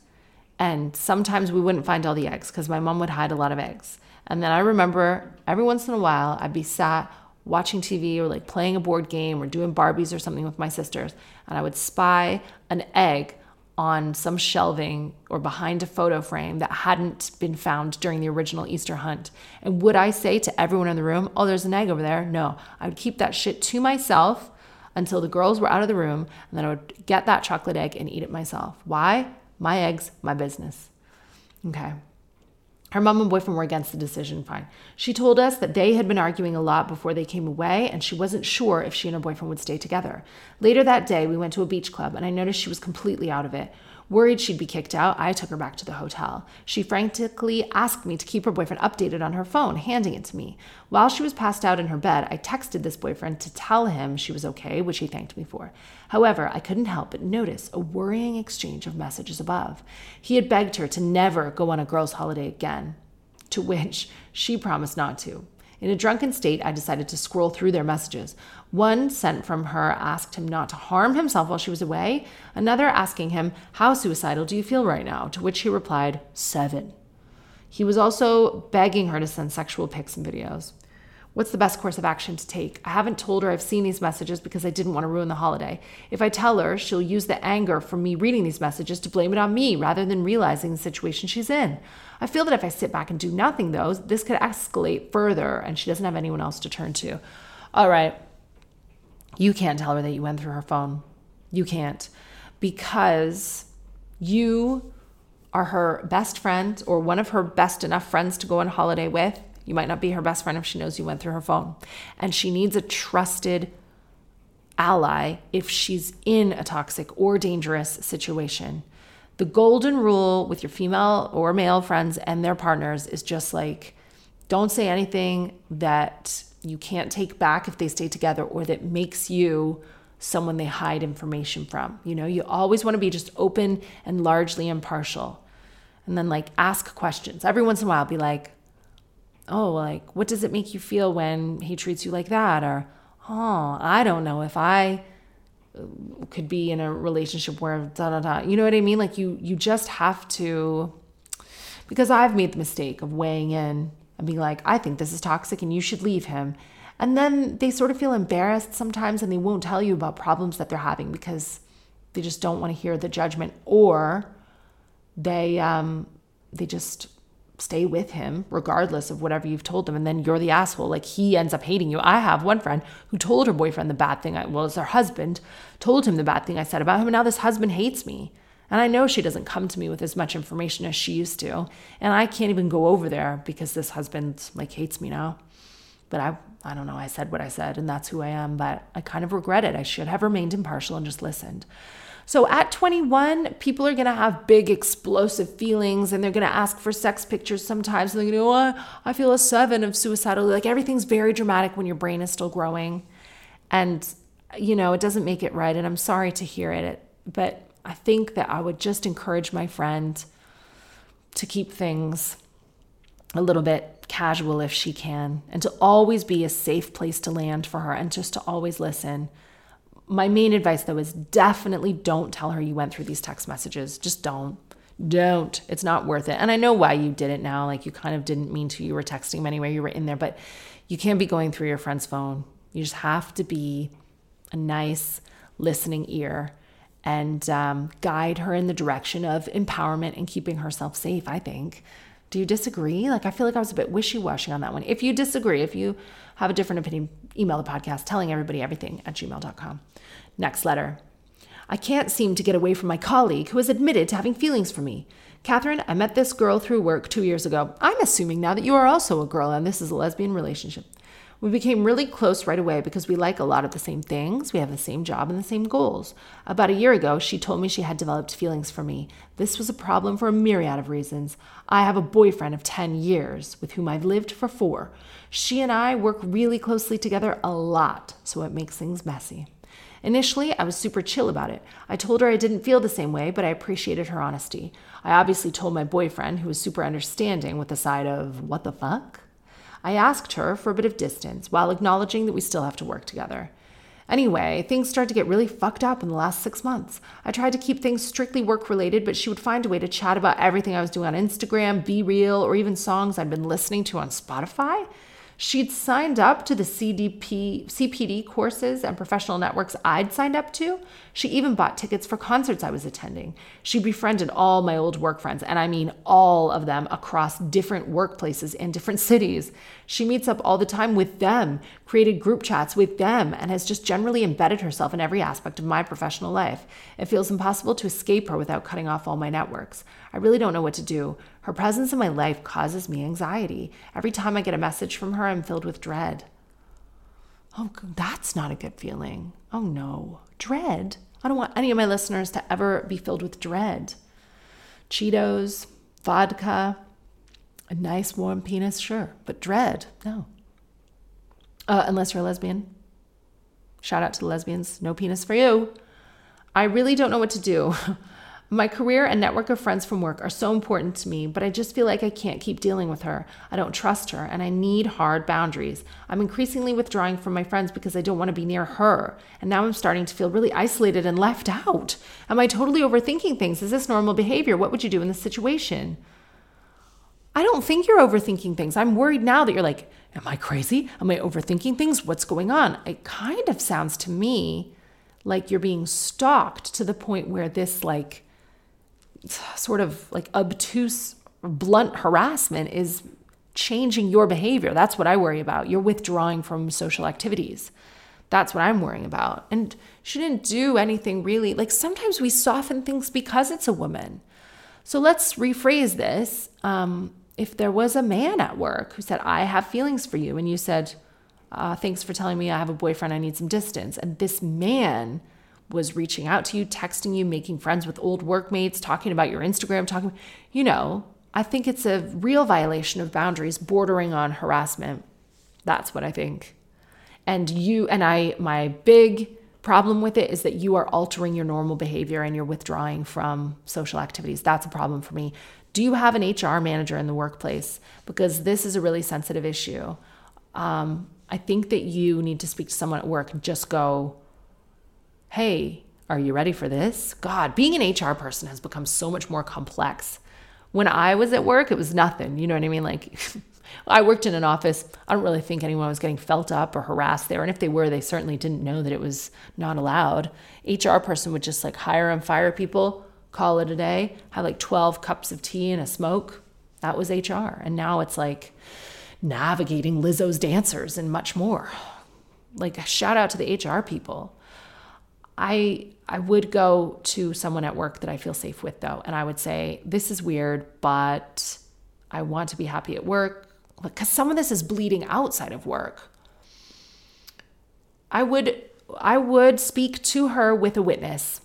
and sometimes we wouldn't find all the eggs because my mom would hide a lot of eggs. And then I remember every once in a while, I'd be sat watching TV or like playing a board game or doing Barbies or something with my sisters, and I would spy an egg on some shelving or behind a photo frame that hadn't been found during the original Easter hunt. And would I say to everyone in the room, oh, there's an egg over there? No, I would keep that shit to myself until the girls were out of the room, and then I would get that chocolate egg and eat it myself. Why? My eggs, my business. Okay. Her mom and boyfriend were against the decision, fine. She told us that they had been arguing a lot before they came away, and she wasn't sure if she and her boyfriend would stay together. Later that day, we went to a beach club, and I noticed she was completely out of it. Worried she'd be kicked out, I took her back to the hotel. She frantically asked me to keep her boyfriend updated on her phone, handing it to me. While she was passed out in her bed, I texted this boyfriend to tell him she was okay, which he thanked me for. However, I couldn't help but notice a worrying exchange of messages above. He had begged her to never go on a girls' holiday again, to which she promised not to. In a drunken state, I decided to scroll through their messages. One sent from her asked him not to harm himself while she was away, another asking him, How suicidal do you feel right now? To which he replied, Seven. He was also begging her to send sexual pics and videos. What's the best course of action to take? I haven't told her I've seen these messages because I didn't want to ruin the holiday. If I tell her, she'll use the anger from me reading these messages to blame it on me rather than realizing the situation she's in. I feel that if I sit back and do nothing, though, this could escalate further and she doesn't have anyone else to turn to. All right. You can't tell her that you went through her phone. You can't because you are her best friend or one of her best enough friends to go on holiday with you might not be her best friend if she knows you went through her phone. And she needs a trusted ally if she's in a toxic or dangerous situation. The golden rule with your female or male friends and their partners is just like don't say anything that you can't take back if they stay together or that makes you someone they hide information from. You know, you always want to be just open and largely impartial. And then like ask questions. Every once in a while be like, oh, like, what does it make you feel when he treats you like that? Or, oh, I don't know if I uh, could be in a relationship where da da da. You know what I mean? Like, you you just have to, because I've made the mistake of weighing in and being like, I think this is toxic and you should leave him. And then they sort of feel embarrassed sometimes and they won't tell you about problems that they're having because they just don't want to hear the judgment or they um they just stay with him regardless of whatever you've told them and then you're the asshole like he ends up hating you i have one friend who told her boyfriend the bad thing I, well it's her husband told him the bad thing i said about him and now this husband hates me And I know she doesn't come to me with as much information as she used to. And I can't even go over there because this husband like hates me now. But I I don't know, I said what I said and that's who I am, but I kind of regret it. I should have remained impartial and just listened. So at 21, people are going to have big explosive feelings and they're going to ask for sex pictures sometimes. And they're going to go, oh, I feel a seven of suicidal. Like everything's very dramatic when your brain is still growing. And, you know, it doesn't make it right. And I'm sorry to hear it. But I think that I would just encourage my friend to keep things a little bit casual if she can, and to always be a safe place to land for her, and just to always listen. My main advice, though, is definitely don't tell her you went through these text messages. Just don't. Don't. It's not worth it. And I know why you did it now. Like you kind of didn't mean to. You were texting him anyway, you were in there, but you can't be going through your friend's phone. You just have to be a nice listening ear and um, guide her in the direction of empowerment and keeping herself safe, I think. Do you disagree? Like, I feel like I was a bit wishy washy on that one. If you disagree, if you have a different opinion, email the podcast telling everybody everything at gmail.com. Next letter. I can't seem to get away from my colleague who has admitted to having feelings for me. Katherine, I met this girl through work two years ago. I'm assuming now that you are also a girl and this is a lesbian relationship. We became really close right away because we like a lot of the same things. We have the same job and the same goals. About a year ago, she told me she had developed feelings for me. This was a problem for a myriad of reasons. I have a boyfriend of 10 years with whom I've lived for four. She and I work really closely together a lot, so it makes things messy. Initially, I was super chill about it. I told her I didn't feel the same way, but I appreciated her honesty. I obviously told my boyfriend, who was super understanding with the side of, what the fuck? I asked her for a bit of distance while acknowledging that we still have to work together. Anyway, things started to get really fucked up in the last six months. I tried to keep things strictly work related, but she would find a way to chat about everything I was doing on Instagram, BeReal, or even songs I'd been listening to on Spotify. She'd signed up to the CDP, CPD courses and professional networks I'd signed up to. She even bought tickets for concerts I was attending. She befriended all my old work friends, and I mean all of them across different workplaces in different cities. She meets up all the time with them, created group chats with them, and has just generally embedded herself in every aspect of my professional life. It feels impossible to escape her without cutting off all my networks. I really don't know what to do. Her presence in my life causes me anxiety. Every time I get a message from her, I'm filled with dread. Oh, that's not a good feeling. Oh no, dread. I don't want any of my listeners to ever be filled with dread. Cheetos, vodka, a nice warm penis, sure, but dread, no. Uh, unless you're a lesbian. Shout out to the lesbians, no penis for you. I really don't know what to do. My career and network of friends from work are so important to me, but I just feel like I can't keep dealing with her. I don't trust her, and I need hard boundaries. I'm increasingly withdrawing from my friends because I don't want to be near her. And now I'm starting to feel really isolated and left out. Am I totally overthinking things? Is this normal behavior? What would you do in this situation? I don't think you're overthinking things. I'm worried now that you're like, Am I crazy? Am I overthinking things? What's going on? It kind of sounds to me like you're being stalked to the point where this, like, sort of like obtuse, blunt harassment is changing your behavior. That's what I worry about. You're withdrawing from social activities. That's what I'm worrying about. And she didn't do anything really. Like sometimes we soften things because it's a woman. So let's rephrase this. Um, if there was a man at work who said, I have feelings for you, and you said, uh, Thanks for telling me I have a boyfriend, I need some distance, and this man was reaching out to you, texting you, making friends with old workmates, talking about your Instagram, talking, you know, I think it's a real violation of boundaries bordering on harassment. That's what I think. And you and I, my big problem with it is that you are altering your normal behavior and you're withdrawing from social activities. That's a problem for me. Do you have an HR manager in the workplace? Because this is a really sensitive issue. Um, I think that you need to speak to someone at work just go, hey, are you ready for this? God, being an HR person has become so much more complex. When I was at work, it was nothing. You know what I mean? Like, I worked in an office. I don't really think anyone was getting felt up or harassed there. And if they were, they certainly didn't know that it was not allowed. HR person would just like hire and fire people, call it a day, have like 12 cups of tea and a smoke. That was HR. And now it's like navigating Lizzo's dancers and much more. Like, shout out to the HR people. I I would go to someone at work that I feel safe with though, and I would say, "This is weird, but I want to be happy at work." Because some of this is bleeding outside of work. I would I would speak to her with a witness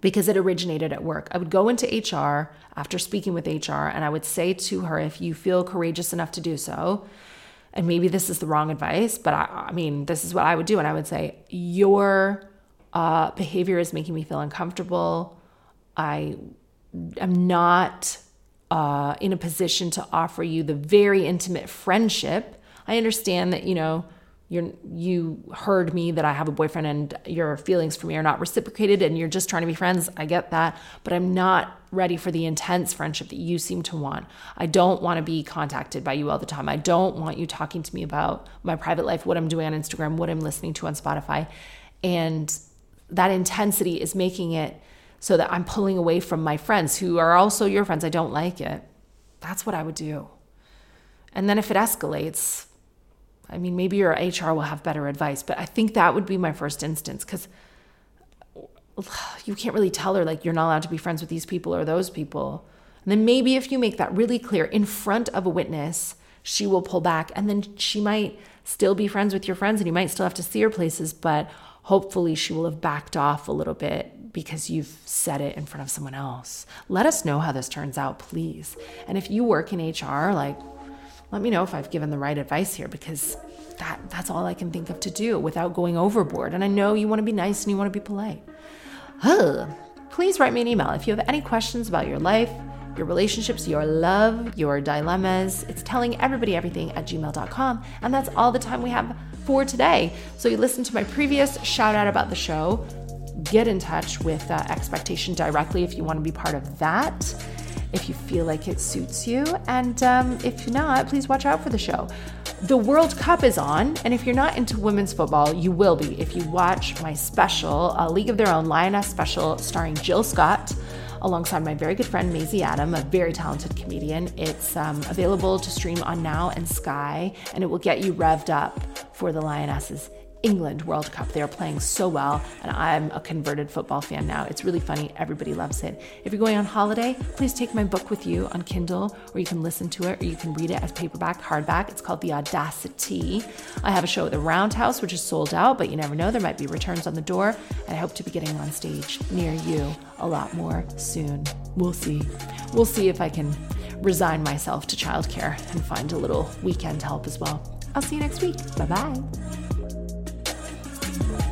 because it originated at work. I would go into HR after speaking with HR and I would say to her, if you feel courageous enough to do so, and maybe this is the wrong advice, but I, I mean, this is what I would do. And I would say, Your uh, behavior is making me feel uncomfortable. I am not uh, in a position to offer you the very intimate friendship. I understand that, you know, you you heard me that I have a boyfriend and your feelings for me are not reciprocated and you're just trying to be friends. I get that, but I'm not ready for the intense friendship that you seem to want. I don't want to be contacted by you all the time. I don't want you talking to me about my private life, what I'm doing on Instagram, what I'm listening to on Spotify. And that intensity is making it so that I'm pulling away from my friends who are also your friends. I don't like it. That's what I would do. And then if it escalates, I mean, maybe your HR will have better advice, but I think that would be my first instance because you can't really tell her, like, you're not allowed to be friends with these people or those people. And then maybe if you make that really clear in front of a witness, she will pull back and then she might still be friends with your friends and you might still have to see her places, but hopefully she will have backed off a little bit because you've said it in front of someone else. Let us know how this turns out, please. And if you work in HR, like, let me know if I've given the right advice here because that that's all I can think of to do without going overboard. And I know you want to be nice and you want to be polite. Ugh. Please write me an email if you have any questions about your life, your relationships, your love, your dilemmas. It's telling everybody everything at gmail.com. And that's all the time we have for today. So you listen to my previous shout out about the show. Get in touch with uh, Expectation directly if you want to be part of that if you feel like it suits you. And um, if not, please watch out for the show. The World Cup is on, and if you're not into women's football, you will be if you watch my special, a League of Their Own Lioness special starring Jill Scott alongside my very good friend Maisie Adam, a very talented comedian. It's um, available to stream on Now and Sky, and it will get you revved up for the Lionesses England World Cup. They are playing so well, and I'm a converted football fan now. It's really funny. Everybody loves it. If you're going on holiday, please take my book with you on Kindle, or you can listen to it, or you can read it as paperback, hardback. It's called The Audacity. I have a show at the Roundhouse, which is sold out, but you never know. There might be returns on the door, and I hope to be getting on stage near you a lot more soon. We'll see. We'll see if I can resign myself to childcare and find a little weekend help as well. I'll see you next week. Bye bye. Yeah.